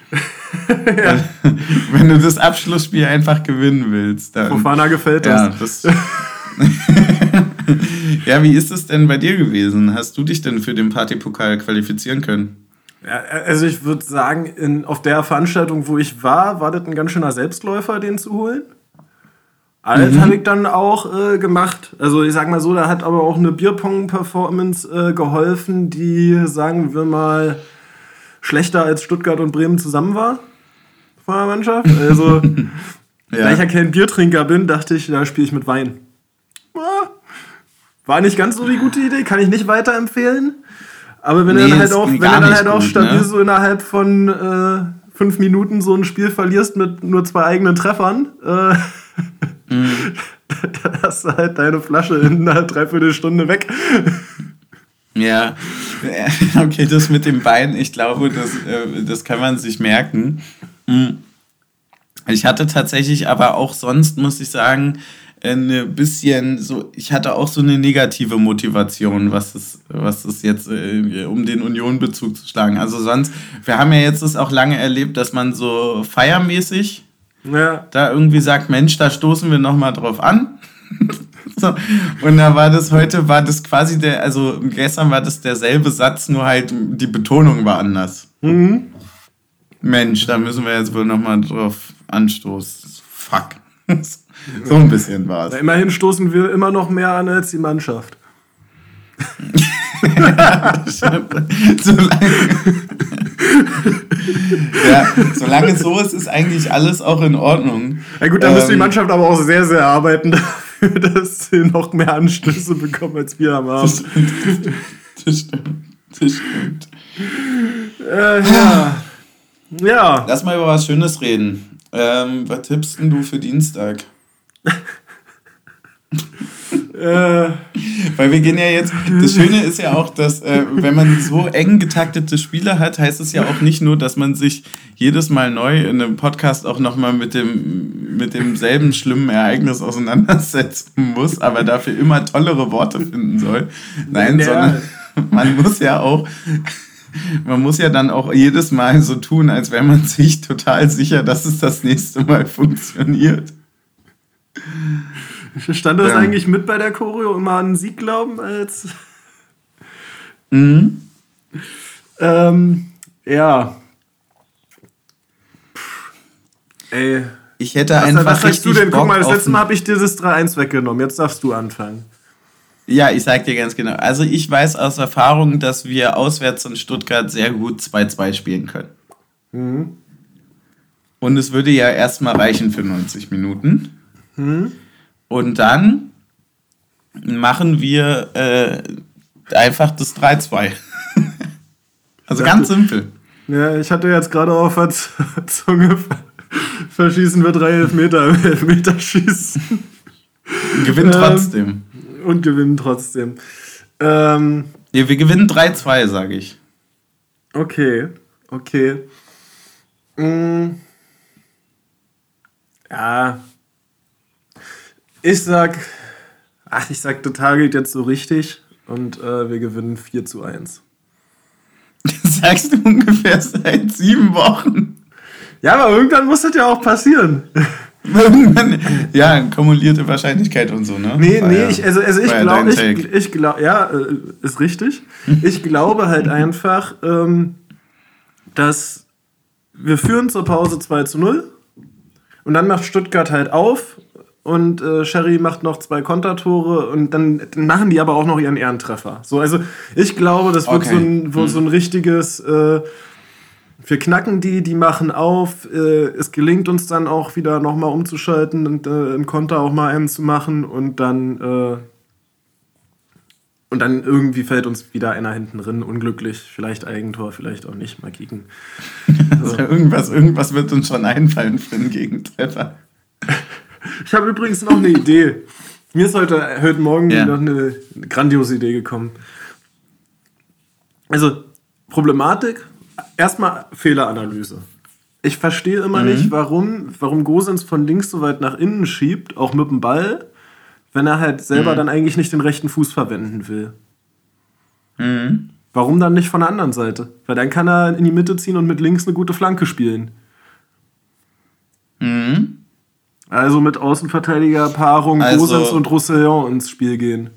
ja. Wenn du das Abschlussspiel einfach gewinnen willst. Dann, Fofana gefällt ja, das. ja, wie ist es denn bei dir gewesen? Hast du dich denn für den Partypokal qualifizieren können? Ja, also ich würde sagen, in, auf der Veranstaltung, wo ich war, war das ein ganz schöner Selbstläufer, den zu holen. Alles mhm. habe ich dann auch äh, gemacht. Also ich sag mal so, da hat aber auch eine Bierpong-Performance äh, geholfen, die, sagen wir mal, schlechter als Stuttgart und Bremen zusammen war von der Mannschaft. Also, ja. da ich ja kein Biertrinker bin, dachte ich, da spiele ich mit Wein. War nicht ganz so die gute Idee, kann ich nicht weiterempfehlen. Aber wenn nee, dann halt auch, wenn du dann halt auch gut, stabil ne? so innerhalb von äh, fünf Minuten so ein Spiel verlierst mit nur zwei eigenen Treffern, äh, mm. dann hast du halt deine Flasche in einer Dreiviertelstunde weg. Ja, okay, das mit dem Bein, ich glaube, das, äh, das kann man sich merken. Mm. Ich hatte tatsächlich aber auch sonst, muss ich sagen, ein bisschen so, ich hatte auch so eine negative Motivation, was es, was es jetzt, äh, um den Union-Bezug zu schlagen. Also sonst, wir haben ja jetzt das auch lange erlebt, dass man so feiermäßig ja. da irgendwie sagt, Mensch, da stoßen wir nochmal drauf an. so. Und da war das heute, war das quasi der, also gestern war das derselbe Satz, nur halt die Betonung war anders. Mhm. Mensch, da müssen wir jetzt wohl nochmal drauf anstoßen. Fuck. so ein bisschen war es. immerhin stoßen wir immer noch mehr an als die Mannschaft. solange, ja, solange so ist, ist eigentlich alles auch in Ordnung. Ja gut, dann ähm, müsste die Mannschaft aber auch sehr, sehr arbeiten dafür, dass sie noch mehr Anstöße bekommen als wir am Abend. Das stimmt. Das stimmt. Äh, ja. ja. Lass mal über was Schönes reden. Ähm, was tippst du für Dienstag? Äh. Weil wir gehen ja jetzt, das Schöne ist ja auch, dass äh, wenn man so eng getaktete Spiele hat, heißt es ja auch nicht nur, dass man sich jedes Mal neu in einem Podcast auch nochmal mit, dem, mit demselben schlimmen Ereignis auseinandersetzen muss, aber dafür immer tollere Worte finden soll. Nein, ja. sondern man muss ja auch man muss ja dann auch jedes Mal so tun, als wäre man sich total sicher, dass es das nächste Mal funktioniert. Stand das ja. eigentlich mit bei der Choreo immer an Sieg glauben als. Mhm. Ähm, ja. Ey. Ich hätte was, einfach. Was sagst du denn? Guck mal, das letzte Mal habe ich dir das 3-1 weggenommen. Jetzt darfst du anfangen. Ja, ich sag dir ganz genau. Also ich weiß aus Erfahrung, dass wir auswärts in Stuttgart sehr gut 2-2 spielen können. Mhm. Und es würde ja erstmal reichen für 90 Minuten. Mhm. Und dann machen wir äh, einfach das 3-2. also ganz simpel. Ja, ich hatte jetzt gerade auf der Zunge, verschießen wir drei Elfmeter im Elfmeterschießen. Gewinnen ähm, trotzdem. und gewinnen trotzdem. Ähm, ja, wir gewinnen 3-2, sage ich. Okay, okay. Mm. Ja, ich sag, ach, ich sag, total geht jetzt so richtig und äh, wir gewinnen 4 zu 1. Das sagst du ungefähr seit sieben Wochen. Ja, aber irgendwann muss das ja auch passieren. ja, kumulierte Wahrscheinlichkeit und so, ne? Nee, war nee, ja, ich, also, also ich glaube, ich, ich glaube, ja, äh, ist richtig. Ich glaube halt einfach, ähm, dass wir führen zur Pause 2 zu 0 und dann macht Stuttgart halt auf und äh, Sherry macht noch zwei Kontertore und dann, dann, machen die aber auch noch ihren Ehrentreffer. So, also ich glaube, das wird, okay. so, ein, hm. so ein richtiges. Äh, wir knacken die, die machen auf. Äh, es gelingt uns dann auch wieder nochmal umzuschalten und äh, einen Konter auch mal einen zu machen und dann. Äh, und dann irgendwie fällt uns wieder einer hinten drin, unglücklich, vielleicht Eigentor, vielleicht auch nicht, mal kicken. Also irgendwas, irgendwas wird uns schon einfallen für einen Gegentreffer. Ich habe übrigens noch eine Idee. Mir ist heute, heute Morgen ja. noch eine, grandiose Idee gekommen. Also, Problematik, erstmal Fehleranalyse. Ich verstehe immer mhm. nicht, warum, warum Gosens von links so weit nach innen schiebt, auch mit dem Ball, wenn er halt selber mhm. dann eigentlich nicht den rechten Fuß verwenden will. Mhm. Warum dann nicht von der anderen Seite? Weil dann kann er in die Mitte ziehen und mit links eine gute Flanke spielen. Mhm. Also mit Außenverteidigerpaarung also, Gosens und Roussillon ins Spiel gehen.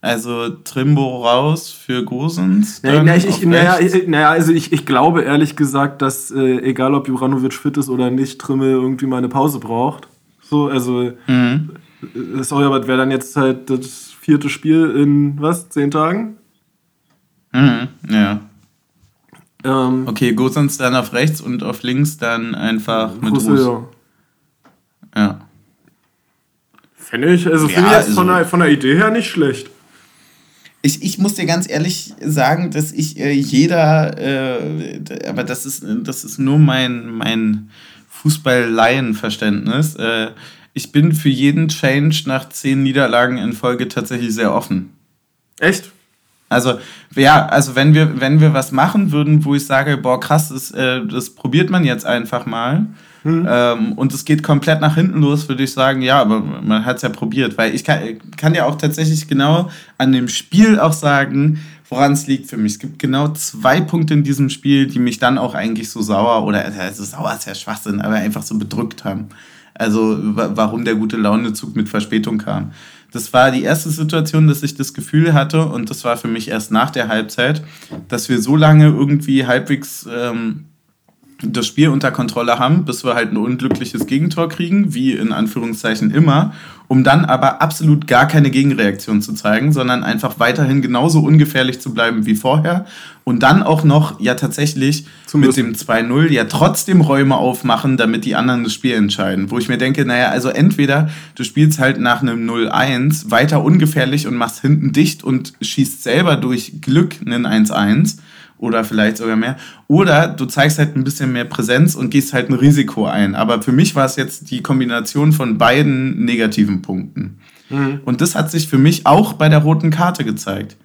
Also Trimbo raus für Gosens. Ja, na, ich, ich, naja, naja, also ich, ich glaube ehrlich gesagt, dass äh, egal ob Juranovic fit ist oder nicht, Trimmel irgendwie mal eine Pause braucht. So, also mhm. Äh, sorry, aber wäre dann jetzt halt das vierte Spiel in was, zehn Tagen? Mhm, ja. Ähm, okay, Gosens dann auf rechts und auf links dann einfach mit Roussillon. Ja. Fände ich, also ja, finde ich jetzt also, von, der, von der Idee her nicht schlecht. Ich, ich muss dir ganz ehrlich sagen, dass ich äh, jeder, äh, aber das ist, das ist nur mein, mein Fußball-Laienverständnis. Äh, ich bin für jeden Change nach zehn Niederlagen in Folge tatsächlich sehr offen. Echt? Also, ja, also wenn wir, wenn wir was machen würden, wo ich sage, boah, krass, das, äh, das probiert man jetzt einfach mal. Hm. Ähm, und es geht komplett nach hinten los, würde ich sagen, ja, aber man hat es ja probiert. Weil ich kann, kann ja auch tatsächlich genau an dem Spiel auch sagen, woran es liegt für mich. Es gibt genau zwei Punkte in diesem Spiel, die mich dann auch eigentlich so sauer oder also sauer ist ja Schwachsinn, aber einfach so bedrückt haben. Also warum der gute Launezug mit Verspätung kam. Das war die erste Situation, dass ich das Gefühl hatte, und das war für mich erst nach der Halbzeit, dass wir so lange irgendwie halbwegs ähm, das Spiel unter Kontrolle haben, bis wir halt ein unglückliches Gegentor kriegen, wie in Anführungszeichen immer, um dann aber absolut gar keine Gegenreaktion zu zeigen, sondern einfach weiterhin genauso ungefährlich zu bleiben wie vorher und dann auch noch ja tatsächlich Zum mit dem 2-0 ja trotzdem Räume aufmachen, damit die anderen das Spiel entscheiden. Wo ich mir denke, naja, also entweder du spielst halt nach einem 0-1 weiter ungefährlich und machst hinten dicht und schießt selber durch Glück einen 1-1 oder vielleicht sogar mehr. Oder du zeigst halt ein bisschen mehr Präsenz und gehst halt ein Risiko ein. Aber für mich war es jetzt die Kombination von beiden negativen Punkten. Mhm. Und das hat sich für mich auch bei der roten Karte gezeigt.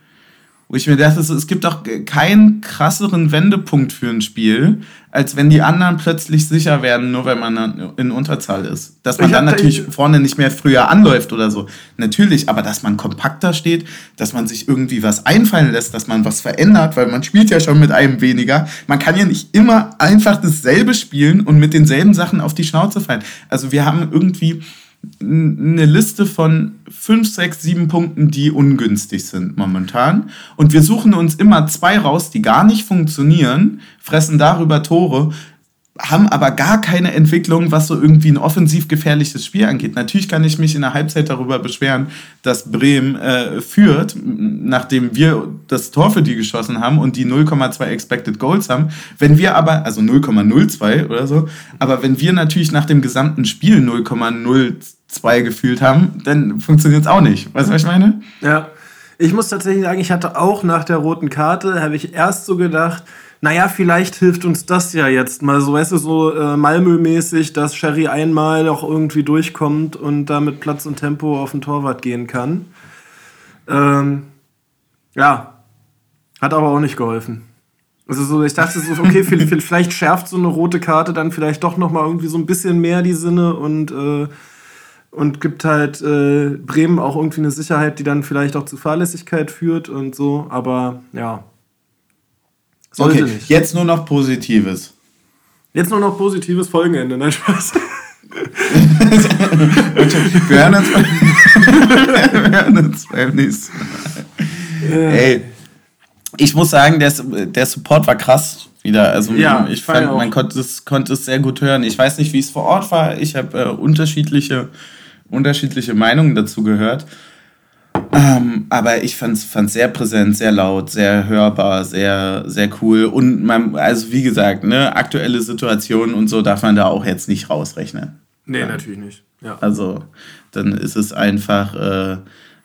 Wo ich mir dachte, es gibt doch keinen krasseren Wendepunkt für ein Spiel, als wenn die anderen plötzlich sicher werden, nur wenn man in Unterzahl ist. Dass man dann natürlich vorne nicht mehr früher anläuft oder so. Natürlich, aber dass man kompakter steht, dass man sich irgendwie was einfallen lässt, dass man was verändert, weil man spielt ja schon mit einem weniger. Man kann ja nicht immer einfach dasselbe spielen und mit denselben Sachen auf die Schnauze fallen. Also wir haben irgendwie eine Liste von fünf, sechs, sieben Punkten, die ungünstig sind momentan. Und wir suchen uns immer zwei raus, die gar nicht funktionieren, fressen darüber Tore, haben aber gar keine Entwicklung, was so irgendwie ein offensiv gefährliches Spiel angeht. Natürlich kann ich mich in der Halbzeit darüber beschweren, dass Bremen äh, führt, nachdem wir das Tor für die geschossen haben und die 0,2 Expected Goals haben. Wenn wir aber, also 0,02 oder so, aber wenn wir natürlich nach dem gesamten Spiel 0,02 gefühlt haben, dann funktioniert es auch nicht. Weißt du, was ich meine? Ja. Ich muss tatsächlich sagen, ich hatte auch nach der roten Karte, habe ich erst so gedacht, naja, vielleicht hilft uns das ja jetzt mal so, weißt du, so äh, Malmö-mäßig, dass Sherry einmal noch irgendwie durchkommt und damit Platz und Tempo auf den Torwart gehen kann. Ähm, ja, hat aber auch nicht geholfen. Also so, ich dachte so, okay, vielleicht schärft so eine rote Karte dann vielleicht doch noch mal irgendwie so ein bisschen mehr die Sinne und äh, und gibt halt äh, Bremen auch irgendwie eine Sicherheit, die dann vielleicht auch zu Fahrlässigkeit führt und so. Aber ja, sollte okay, nicht. Jetzt nur noch Positives. Jetzt nur noch positives Folgenende, nein, Spaß. wir hören uns, wir hören uns beim nächsten Mal. Ey, ich muss sagen, der, der Support war krass wieder. Also ja, ich fand, man konnte es, konnte es sehr gut hören. Ich weiß nicht, wie es vor Ort war. Ich habe äh, unterschiedliche, unterschiedliche Meinungen dazu gehört. Ähm, aber ich fand es sehr präsent, sehr laut, sehr hörbar, sehr, sehr cool. Und man, also wie gesagt, ne, aktuelle Situation und so darf man da auch jetzt nicht rausrechnen. Nee, ja. natürlich nicht. Ja. Also dann ist es einfach äh,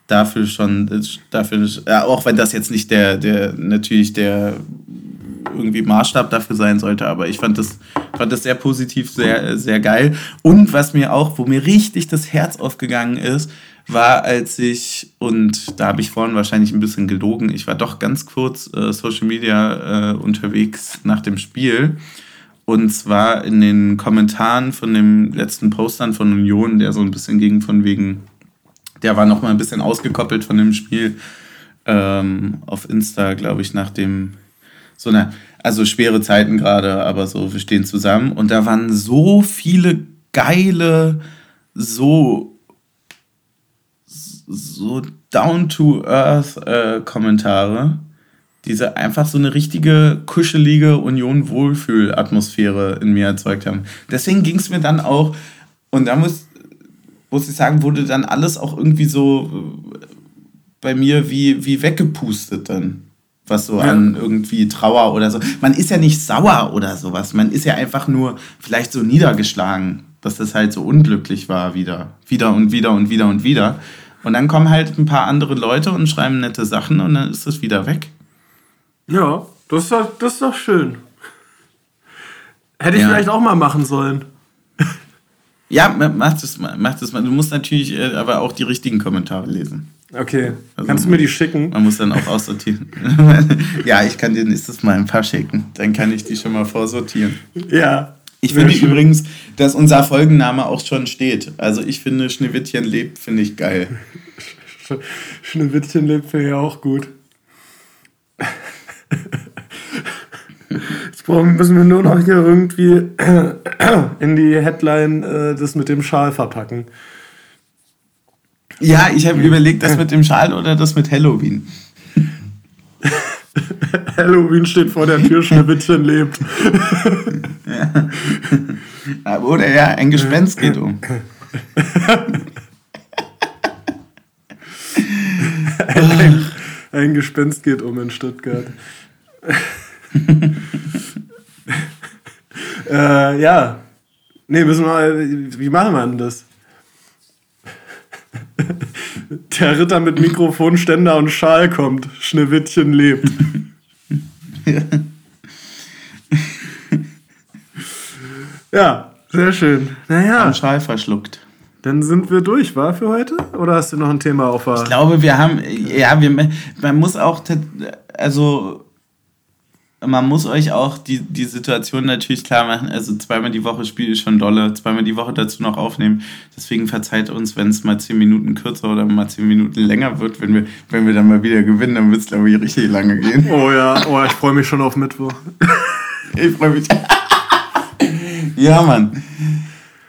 dafür schon, dafür, ja, auch wenn das jetzt nicht der, der, natürlich der irgendwie Maßstab dafür sein sollte, aber ich fand das, fand das sehr positiv, sehr, sehr geil. Und was mir auch, wo mir richtig das Herz aufgegangen ist, war, als ich, und da habe ich vorhin wahrscheinlich ein bisschen gelogen, ich war doch ganz kurz äh, Social Media äh, unterwegs nach dem Spiel. Und zwar in den Kommentaren von dem letzten Postern von Union, der so ein bisschen ging von wegen, der war noch mal ein bisschen ausgekoppelt von dem Spiel ähm, auf Insta, glaube ich, nach dem, so eine, also schwere Zeiten gerade, aber so, wir stehen zusammen. Und da waren so viele geile, so so down-to-earth-Kommentare, äh, diese einfach so eine richtige kuschelige Union-Wohlfühl-Atmosphäre in mir erzeugt haben. Deswegen ging es mir dann auch, und da muss, muss ich sagen, wurde dann alles auch irgendwie so äh, bei mir wie, wie weggepustet dann. Was so ja. an irgendwie Trauer oder so. Man ist ja nicht sauer oder sowas. Man ist ja einfach nur vielleicht so niedergeschlagen, dass das halt so unglücklich war wieder. Wieder und wieder und wieder und wieder. Und dann kommen halt ein paar andere Leute und schreiben nette Sachen und dann ist es wieder weg. Ja, das ist doch, das ist doch schön. Hätte ich ja. vielleicht auch mal machen sollen. Ja, mach das mal, mach das mal. Du musst natürlich äh, aber auch die richtigen Kommentare lesen. Okay. Also Kannst du mir die schicken? Man muss dann auch aussortieren. ja, ich kann dir nächstes Mal ein paar schicken. Dann kann ich die schon mal vorsortieren. Ja. Ich finde übrigens, dass unser Folgenname auch schon steht. Also ich finde, Schneewittchen lebt, finde ich geil. Schneewittchen lebt finde ich auch gut. Jetzt müssen wir nur noch hier irgendwie in die Headline äh, das mit dem Schal verpacken. Ja, ich habe überlegt, das mit dem Schal oder das mit Halloween. Halloween steht vor der Tür, Schneewittchen lebt. ja. Oder ja, ein Gespenst geht um. ein, ein Gespenst geht um in Stuttgart. äh, ja. Nee, müssen wir mal. Wie machen wir denn das? Der Ritter mit Mikrofonständer und Schal kommt. Schneewittchen lebt. ja, sehr schön. Naja. Am Schal verschluckt. Dann sind wir durch, war für heute? Oder hast du noch ein Thema auf Ich glaube, wir haben, ja, wir, man muss auch, also man muss euch auch die, die Situation natürlich klar machen. Also zweimal die Woche spiele ich schon dolle, zweimal die Woche dazu noch aufnehmen. Deswegen verzeiht uns, wenn es mal zehn Minuten kürzer oder mal zehn Minuten länger wird. Wenn wir, wenn wir dann mal wieder gewinnen, dann wird es, glaube ich, richtig lange gehen. Oh ja, oh, ich freue mich schon auf Mittwoch. ich freue mich. Ja, Mann.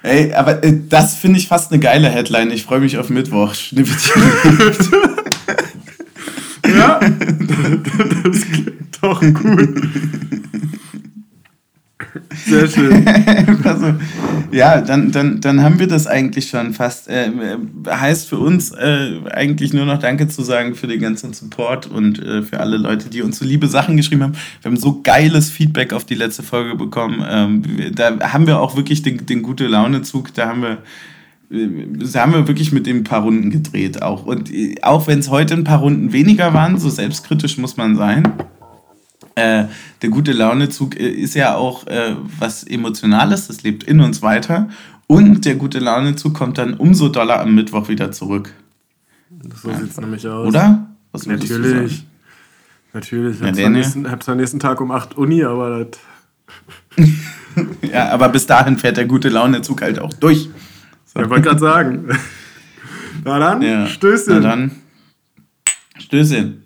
Ey, aber äh, das finde ich fast eine geile Headline. Ich freue mich auf Mittwoch. Schnippchen. ja, das klingt doch gut. Sehr schön. also, ja, dann, dann, dann haben wir das eigentlich schon fast. Äh, heißt für uns äh, eigentlich nur noch Danke zu sagen für den ganzen Support und äh, für alle Leute, die uns so liebe Sachen geschrieben haben. Wir haben so geiles Feedback auf die letzte Folge bekommen. Ähm, da haben wir auch wirklich den, den gute Laune-Zug. Da haben wir das haben wir wirklich mit dem ein paar Runden gedreht auch. Und äh, auch wenn es heute ein paar Runden weniger waren, so selbstkritisch muss man sein. Äh, der gute Launezug äh, ist ja auch äh, was Emotionales, das lebt in uns weiter. Und der gute Launezug kommt dann umso doller am Mittwoch wieder zurück. So sieht es nämlich aus. Oder? Was Natürlich. Natürlich. Ich ja, habe nächsten, zwar nächsten Tag um 8 Uni, aber das. ja, aber bis dahin fährt der gute Launezug halt auch durch. So. Ich wollte gerade sagen. Na dann, ja. Stößchen. Na dann, Stößchen.